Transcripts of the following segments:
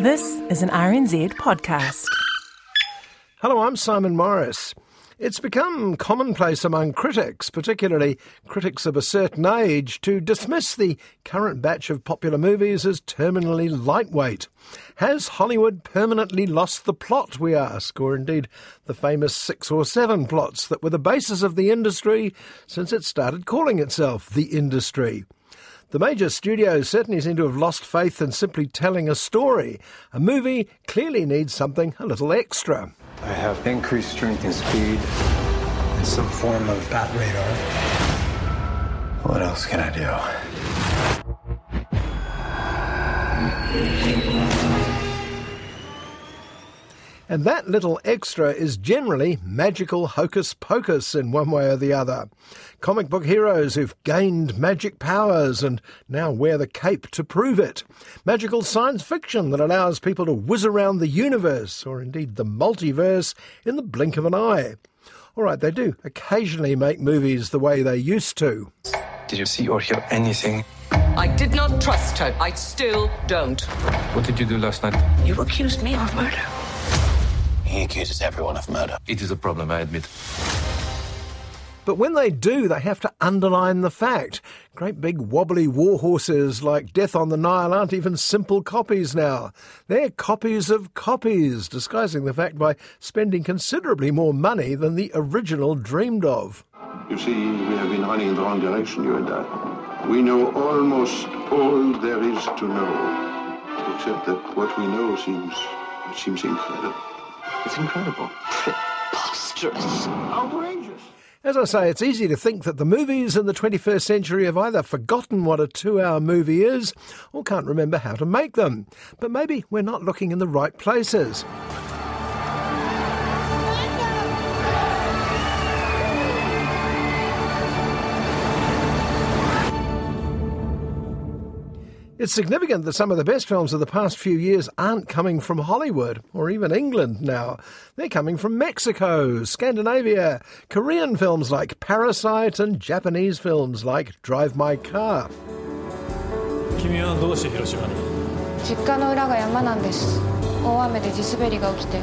This is an RNZ podcast. Hello, I'm Simon Morris. It's become commonplace among critics, particularly critics of a certain age, to dismiss the current batch of popular movies as terminally lightweight. Has Hollywood permanently lost the plot, we ask, or indeed the famous six or seven plots that were the basis of the industry since it started calling itself the industry? The major studios certainly seem to have lost faith in simply telling a story. A movie clearly needs something a little extra. I have increased strength and speed and some form of bat radar. What else can I do? And that little extra is generally magical hocus pocus in one way or the other. Comic book heroes who've gained magic powers and now wear the cape to prove it. Magical science fiction that allows people to whiz around the universe, or indeed the multiverse, in the blink of an eye. All right, they do occasionally make movies the way they used to. Did you see or hear anything? I did not trust her. I still don't. What did you do last night? You accused me of murder. He accuses everyone of murder. It is a problem, I admit. But when they do, they have to underline the fact. Great big wobbly war horses like Death on the Nile aren't even simple copies now. They're copies of copies, disguising the fact by spending considerably more money than the original dreamed of. You see, we have been running in the wrong direction, you and I. We know almost all there is to know, except that what we know seems seems incredible. It's incredible. Preposterous. Outrageous. As I say, it's easy to think that the movies in the 21st century have either forgotten what a two hour movie is or can't remember how to make them. But maybe we're not looking in the right places. It's significant that some of the best films of the past few years aren't coming from Hollywood or even England now. They're coming from Mexico, Scandinavia, Korean films like Parasite, and Japanese films like Drive My Car. 君はどうして広島に実家の裏が山なんです大雨で地滑りが起きて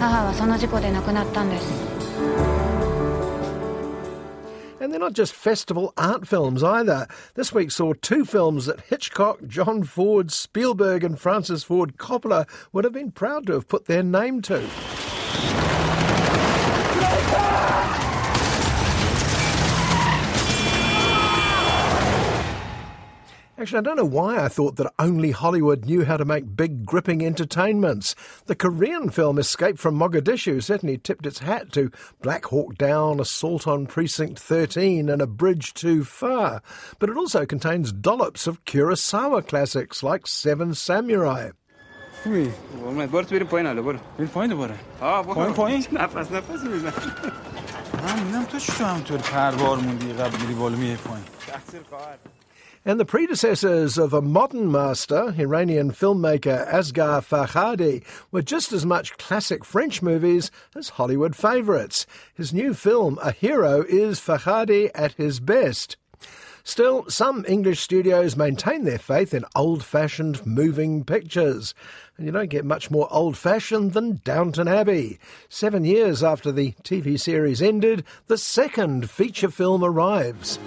母はその事故で亡くなったんです and they're not just festival art films either. This week saw two films that Hitchcock, John Ford, Spielberg, and Francis Ford Coppola would have been proud to have put their name to. Actually, I don't know why I thought that only Hollywood knew how to make big, gripping entertainments. The Korean film Escape from Mogadishu certainly tipped its hat to Black Hawk Down, Assault on Precinct 13, and A Bridge Too Far. But it also contains dollops of Kurosawa classics like Seven Samurai. Oui. برو بریم پایین حالا برو بریم پایین دوباره آه برو پایین پایین نفس نفس میزن من میدونم تو چطور همطور پروار موندی قبل میری بالا میای پایین تقصیر خواهر and the predecessors of a modern master, Iranian filmmaker Asghar Farhadi, were just as much classic French movies as Hollywood favourites. His new film, A Hero, is Farhadi at his best. Still, some English studios maintain their faith in old fashioned moving pictures. And you don't get much more old fashioned than Downton Abbey. Seven years after the TV series ended, the second feature film arrives.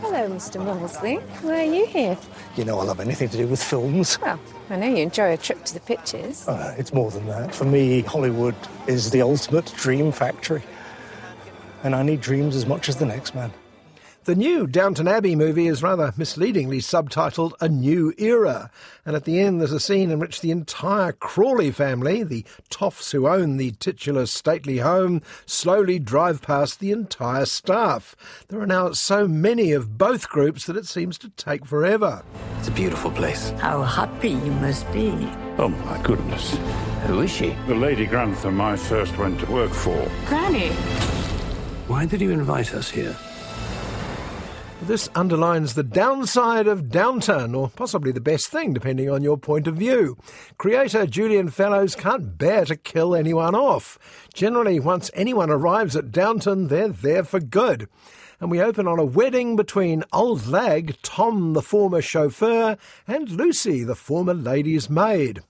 Hello, Mr. Molesley. Why are you here? You know, I love anything to do with films. Well, I know you enjoy a trip to the pictures. Uh, it's more than that. For me, Hollywood is the ultimate dream factory. And I need dreams as much as the next man. The new Downton Abbey movie is rather misleadingly subtitled A New Era, and at the end there's a scene in which the entire Crawley family, the toffs who own the titular stately home, slowly drive past the entire staff. There are now so many of both groups that it seems to take forever. It's a beautiful place. How happy you must be. Oh, my goodness. Who is she? The Lady Grantham I first went to work for. Granny. Why did you invite us here? This underlines the downside of Downton, or possibly the best thing, depending on your point of view. Creator Julian Fellowes can't bear to kill anyone off. Generally, once anyone arrives at Downton, they're there for good. And we open on a wedding between old lag Tom, the former chauffeur, and Lucy, the former lady's maid.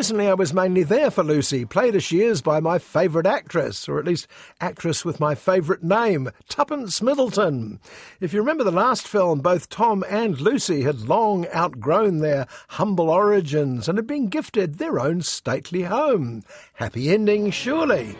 Personally, I was mainly there for Lucy, played as she is by my favourite actress, or at least actress with my favourite name, Tuppence Middleton. If you remember the last film, both Tom and Lucy had long outgrown their humble origins and had been gifted their own stately home. Happy ending, surely.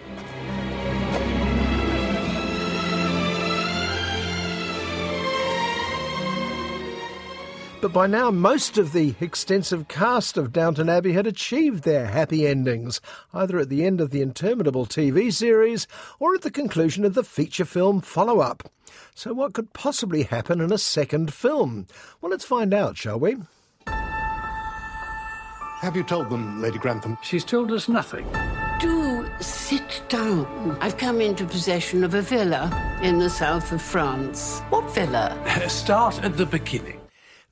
But by now, most of the extensive cast of Downton Abbey had achieved their happy endings, either at the end of the interminable TV series or at the conclusion of the feature film follow up. So, what could possibly happen in a second film? Well, let's find out, shall we? Have you told them, Lady Grantham? She's told us nothing. Do sit down. I've come into possession of a villa in the south of France. What villa? Start at the beginning.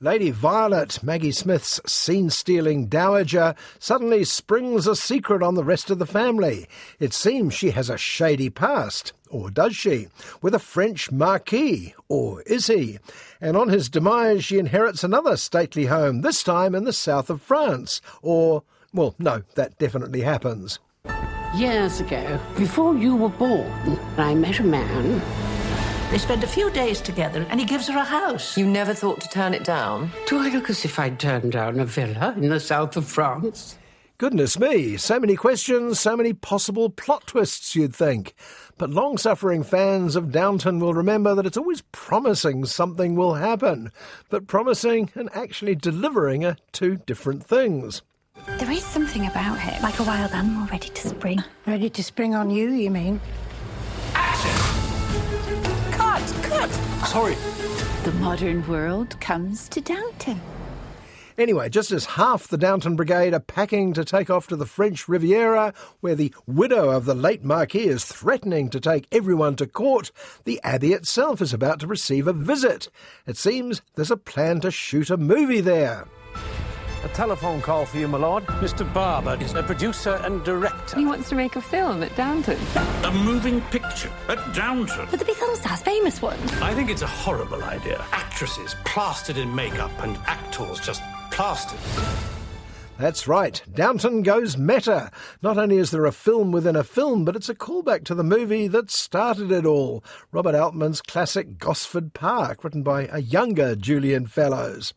Lady Violet, Maggie Smith's scene stealing dowager, suddenly springs a secret on the rest of the family. It seems she has a shady past. Or does she? With a French marquis. Or is he? And on his demise, she inherits another stately home, this time in the south of France. Or, well, no, that definitely happens. Years ago, before you were born, I met a man they spend a few days together and he gives her a house. You never thought to turn it down? Do I look as if I'd turned down a villa in the south of France? Goodness me, so many questions, so many possible plot twists, you'd think. But long suffering fans of Downton will remember that it's always promising something will happen. But promising and actually delivering are two different things. There is something about him, like a wild animal ready to spring. Ready to spring on you, you mean? Sorry. The modern world comes to Downton. Anyway, just as half the Downton Brigade are packing to take off to the French Riviera, where the widow of the late Marquis is threatening to take everyone to court, the Abbey itself is about to receive a visit. It seems there's a plan to shoot a movie there. A telephone call for you, my lord. Mr. Barber is a producer and director. He wants to make a film at Downton. A moving picture at Downton. Would there be film stars, famous ones? I think it's a horrible idea. Actresses plastered in makeup and actors just plastered. That's right, Downton goes meta. Not only is there a film within a film, but it's a callback to the movie that started it all Robert Altman's classic Gosford Park, written by a younger Julian Fellowes.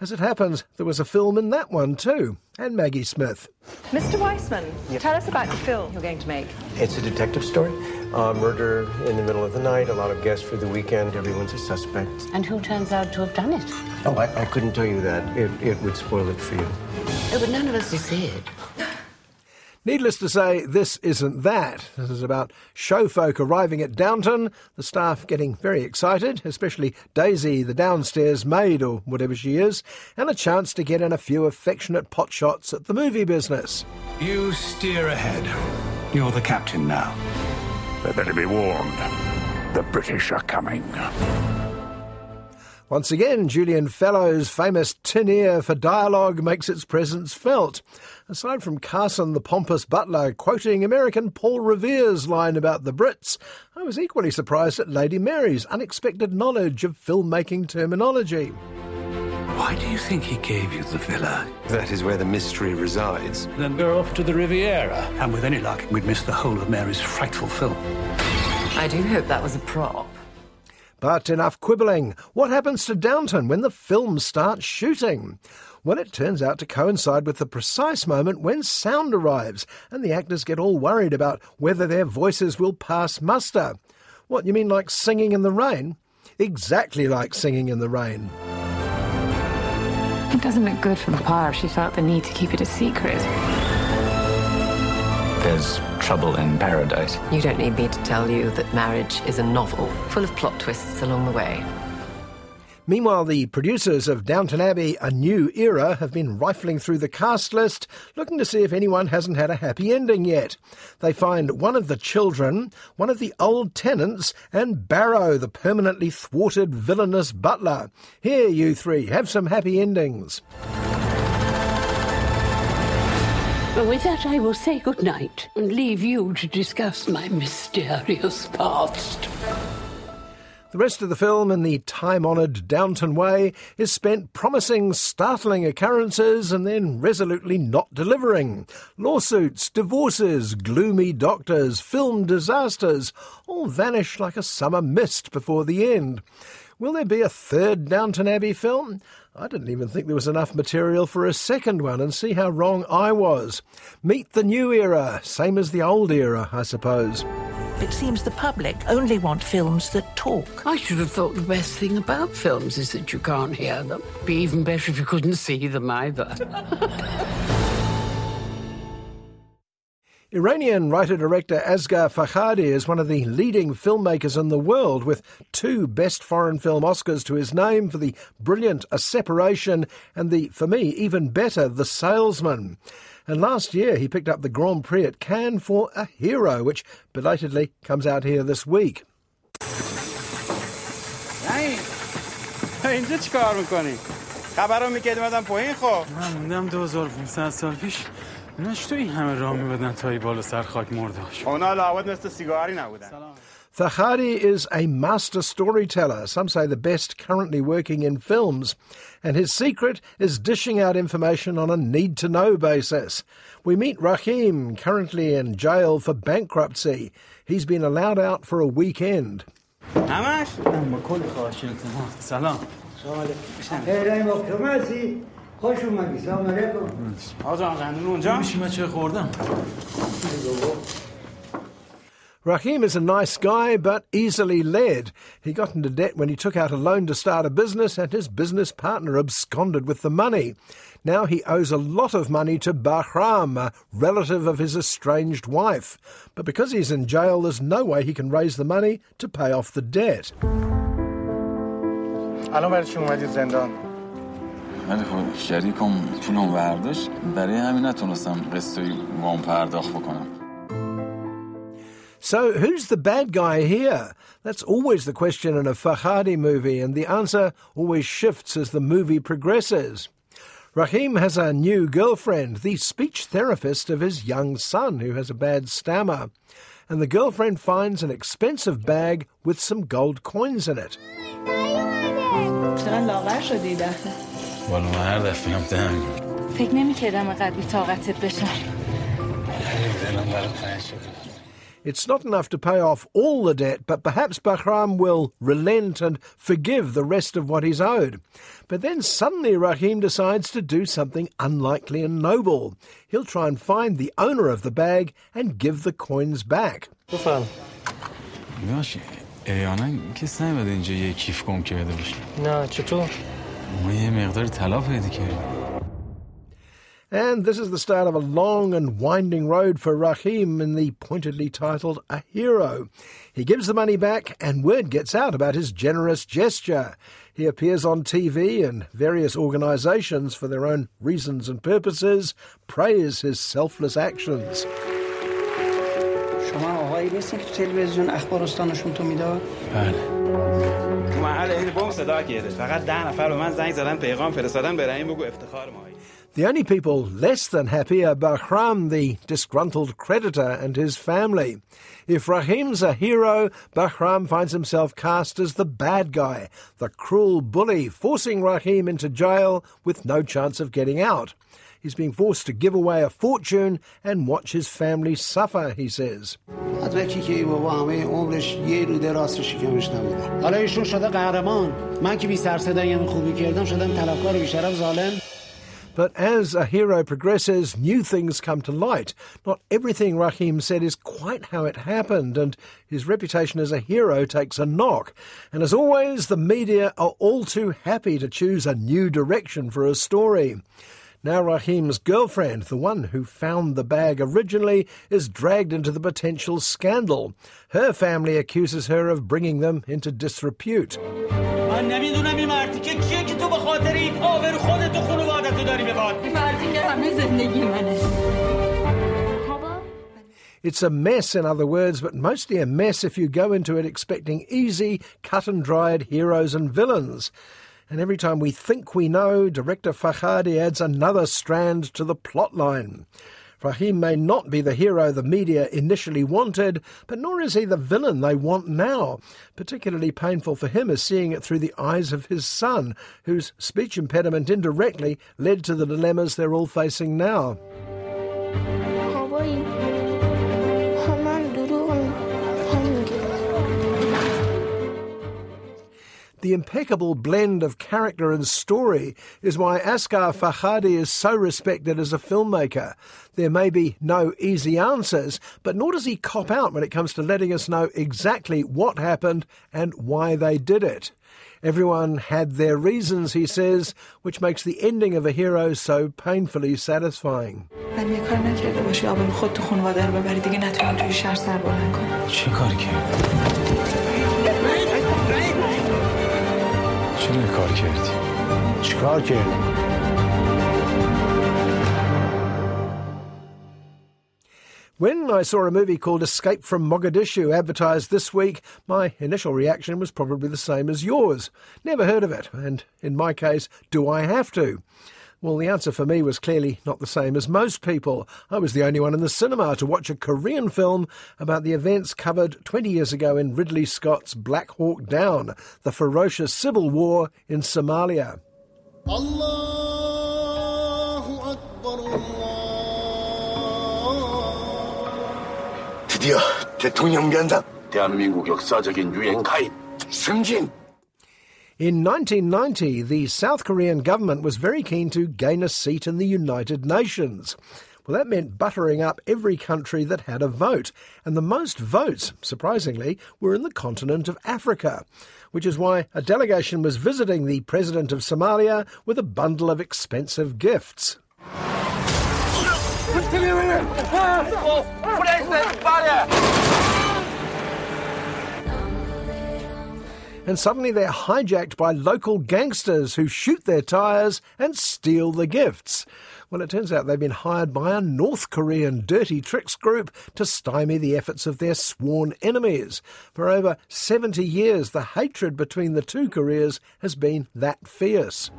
As it happens, there was a film in that one too, and Maggie Smith. Mr. Weissman, yep. tell us about the film you're going to make. It's a detective story. Uh, murder in the middle of the night, a lot of guests for the weekend, everyone's a suspect. And who turns out to have done it? Oh, I, I couldn't tell you that. It, it would spoil it for you. Oh, but none of us will see it. Needless to say, this isn't that. This is about show folk arriving at Downton, the staff getting very excited, especially Daisy, the downstairs maid or whatever she is, and a chance to get in a few affectionate potshots at the movie business. You steer ahead. You're the captain now. They better be warned. The British are coming. Once again, Julian Fellowes' famous tin ear for dialogue makes its presence felt. Aside from Carson the pompous butler quoting American Paul Revere's line about the Brits, I was equally surprised at Lady Mary's unexpected knowledge of filmmaking terminology. Why do you think he gave you the villa? That is where the mystery resides. Then we're off to the Riviera. And with any luck, we'd miss the whole of Mary's frightful film. I do hope that was a prop. But enough quibbling. What happens to Downton when the film starts shooting? Well, it turns out to coincide with the precise moment when sound arrives, and the actors get all worried about whether their voices will pass muster. What, you mean like singing in the rain? Exactly like singing in the rain. It doesn't look good for Papa if she felt the need to keep it a secret. There's trouble in paradise. You don't need me to tell you that marriage is a novel full of plot twists along the way. Meanwhile, the producers of Downton Abbey A New Era have been rifling through the cast list, looking to see if anyone hasn't had a happy ending yet. They find one of the children, one of the old tenants, and Barrow, the permanently thwarted villainous butler. Here, you three, have some happy endings. With that, I will say good night and leave you to discuss my mysterious past. The rest of the film, in the time honoured Downton way, is spent promising startling occurrences and then resolutely not delivering. Lawsuits, divorces, gloomy doctors, film disasters all vanish like a summer mist before the end. Will there be a third Downton Abbey film? I didn't even think there was enough material for a second one, and see how wrong I was. Meet the new era, same as the old era, I suppose. It seems the public only want films that talk. I should have thought the best thing about films is that you can't hear them. Be even better if you couldn't see them either. Iranian writer-director Asghar Farhadi is one of the leading filmmakers in the world with two Best Foreign Film Oscars to his name for the brilliant A Separation and the, for me, even better, The Salesman. And last year he picked up the Grand Prix at Cannes for A Hero, which belatedly comes out here this week. اینجا چی کار میکنی؟ خبر رو میکردی مدام پایین خب من موندم 2500 سال پیش اینا چطور این همه راه میبدن تا ای بالا سر خاک مرداش اونا لابد مثل سیگاری نبودن Farhadi is a master storyteller, some say the best currently working in films, and his secret is dishing out information on a need to know basis. We meet Rahim, currently in jail for bankruptcy. He's been allowed out for a weekend. Rahim is a nice guy, but easily led. He got into debt when he took out a loan to start a business, and his business partner absconded with the money. Now he owes a lot of money to Bahram, a relative of his estranged wife. But because he's in jail, there's no way he can raise the money to pay off the debt. الان برای چی اومدید زندان؟ ولی خب شریکم پولم برداشت برای همین نتونستم قسطی وام پرداخت بکنم so, who's the bad guy here? That's always the question in a Farhadi movie, and the answer always shifts as the movie progresses. Rahim has a new girlfriend, the speech therapist of his young son, who has a bad stammer. And the girlfriend finds an expensive bag with some gold coins in it. فکر It's not enough to pay off all the debt, but perhaps Bahram will relent and forgive the rest of what he's owed. But then suddenly Rahim decides to do something unlikely and noble. He'll try and find the owner of the bag and give the coins back. بفهم باشه احیانا کس نمیده اینجا یه کیف گم کرده باشه نه چطور؟ ما یه مقدار طلا پیدا کردیم And this is the start of a long and winding road for Rahim in the pointedly titled A Hero. He gives the money back, and word gets out about his generous gesture. He appears on TV, and various organisations, for their own reasons and purposes, praise his selfless actions. شما آقایی نیستین که تو تلویزیون اخبار استانشون تو میداد؟ بله تو محل این بوم صدا کرده فقط ده نفر به من زنگ زدن پیغام فرستادن به رحیم بگو افتخار مایی The only people less than happy are Bahram, the disgruntled creditor, and his family. If Rahim's a hero, Bahram finds himself cast as the bad guy, the cruel bully, forcing Rahim into jail with no chance of getting out. He's being forced to give away a fortune and watch his family suffer, he says. مدرکی که بابا همه عمرش یه رو دراز شکمش نبوده حالا ایشون شده قهرمان من که بی سر صدای خوبی کردم شدم طلبکار بیشرف ظالم But as a hero progresses, new things come to light. Not everything Rahim said is quite how it happened, and his reputation as a hero takes a knock. And as always, the media are all too happy to choose a new direction for a story. Now Rahim's girlfriend, the one who found the bag originally, is dragged into the potential scandal. Her family accuses her of bringing them into disrepute. It's a mess, in other words, but mostly a mess if you go into it expecting easy, cut and dried heroes and villains. And every time we think we know, director Farhadi adds another strand to the plotline. Rahim may not be the hero the media initially wanted, but nor is he the villain they want now. Particularly painful for him is seeing it through the eyes of his son, whose speech impediment indirectly led to the dilemmas they're all facing now. The impeccable blend of character and story is why Asghar Farhadi is so respected as a filmmaker. There may be no easy answers, but nor does he cop out when it comes to letting us know exactly what happened and why they did it. Everyone had their reasons, he says, which makes the ending of a hero so painfully satisfying. چرا کار کردی؟ چیکار کردی؟ When I saw a movie called Escape from Mogadishu advertised this week, my initial reaction was probably the same as yours. Never heard of it, and in my case, do I have to? Well, the answer for me was clearly not the same as most people. I was the only one in the cinema to watch a Korean film about the events covered 20 years ago in Ridley Scott's Black Hawk Down, the ferocious civil war in Somalia. 드디어 대통령 변상 대한민국 역사적인 유행 가입 승진 in 1990, the South Korean government was very keen to gain a seat in the United Nations. Well, that meant buttering up every country that had a vote, and the most votes, surprisingly, were in the continent of Africa, which is why a delegation was visiting the president of Somalia with a bundle of expensive gifts. And suddenly they're hijacked by local gangsters who shoot their tyres and steal the gifts. Well, it turns out they've been hired by a North Korean dirty tricks group to stymie the efforts of their sworn enemies. For over 70 years, the hatred between the two Koreas has been that fierce.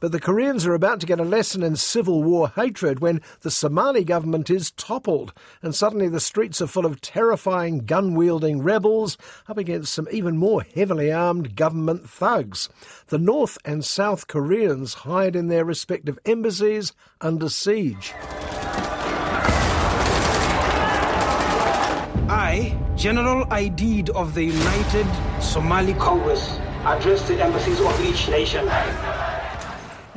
But the Koreans are about to get a lesson in civil war hatred when the Somali government is toppled, and suddenly the streets are full of terrifying gun wielding rebels up against some even more heavily armed government thugs. The North and South Koreans hide in their respective embassies under siege. I, General Aidid of the United Somali Congress, address the embassies of each nation.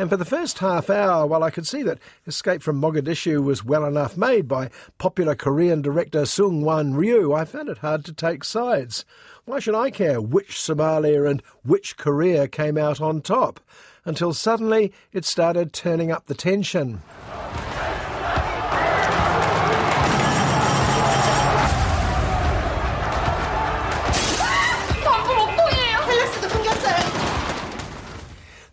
And for the first half hour, while I could see that Escape from Mogadishu was well enough made by popular Korean director Sung Wan Ryu, I found it hard to take sides. Why should I care which Somalia and which Korea came out on top? Until suddenly it started turning up the tension.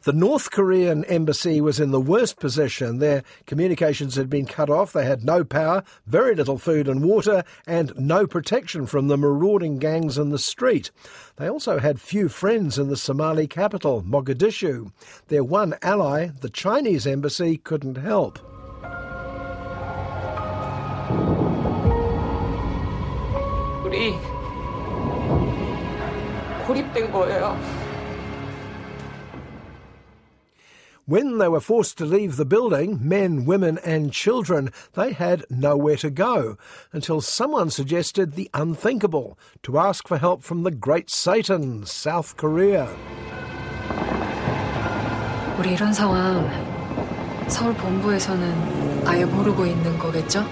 The North Korean embassy was in the worst position. Their communications had been cut off. They had no power, very little food and water, and no protection from the marauding gangs in the street. They also had few friends in the Somali capital, Mogadishu. Their one ally, the Chinese embassy, couldn't help. 우리 고립된 거예요. When they were forced to leave the building, men, women, and children, they had nowhere to go until someone suggested the unthinkable to ask for help from the Great Satan, South Korea. 우리 이런 상황 서울 본부에서는 아예 모르고 있는 거겠죠?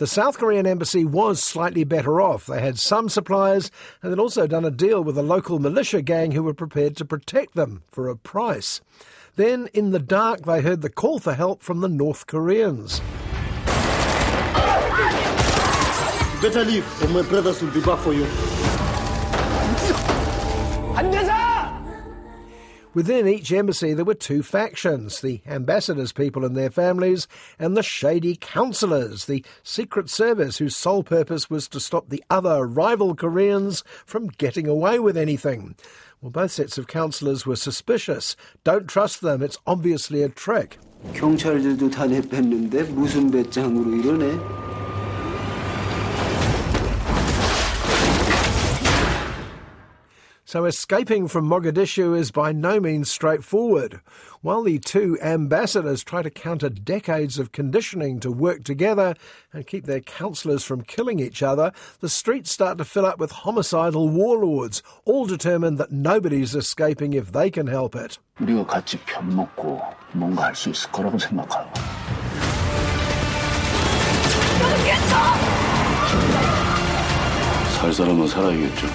The South Korean embassy was slightly better off. They had some supplies and they'd also done a deal with a local militia gang who were prepared to protect them for a price. Then, in the dark, they heard the call for help from the North Koreans. Better leave, or my brothers will be back for you. Within each embassy, there were two factions the ambassadors' people and their families, and the shady councillors, the secret service whose sole purpose was to stop the other rival Koreans from getting away with anything. Well, both sets of councillors were suspicious. Don't trust them, it's obviously a trick. 경찰들도 다 내뺐는데 무슨 배짱으로 이러네? So escaping from Mogadishu is by no means straightforward. While the two ambassadors try to counter decades of conditioning to work together and keep their councillors from killing each other, the streets start to fill up with homicidal warlords, all determined that nobody's escaping if they can help it. 우리가 같이 편 먹고 뭔가 할 수 있을 거라고 생각하고. 살 사람은 살아야겠죠.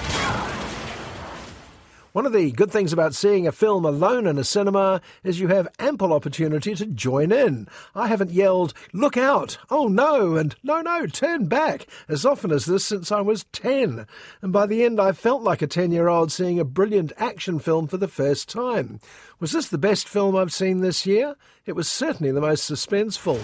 one of the good things about seeing a film alone in a cinema is you have ample opportunity to join in. I haven't yelled, look out, oh no, and no, no, turn back, as often as this since I was 10. And by the end, I felt like a 10 year old seeing a brilliant action film for the first time. Was this the best film I've seen this year? It was certainly the most suspenseful.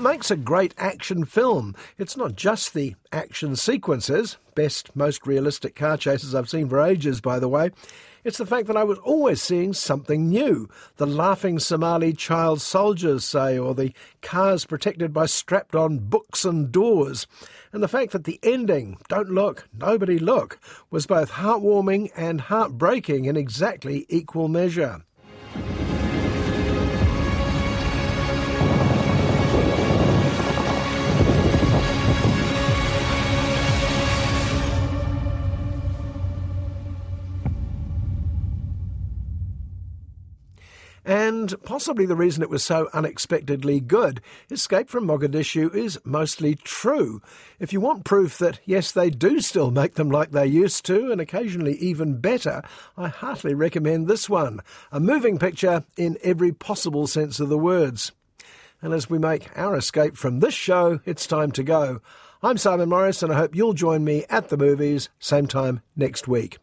What makes a great action film? It's not just the action sequences, best, most realistic car chases I've seen for ages, by the way. It's the fact that I was always seeing something new. The laughing Somali child soldiers, say, or the cars protected by strapped on books and doors. And the fact that the ending, don't look, nobody look, was both heartwarming and heartbreaking in exactly equal measure. And possibly the reason it was so unexpectedly good, Escape from Mogadishu is mostly true. If you want proof that, yes, they do still make them like they used to, and occasionally even better, I heartily recommend this one. A moving picture in every possible sense of the words. And as we make our escape from this show, it's time to go. I'm Simon Morris, and I hope you'll join me at the movies same time next week.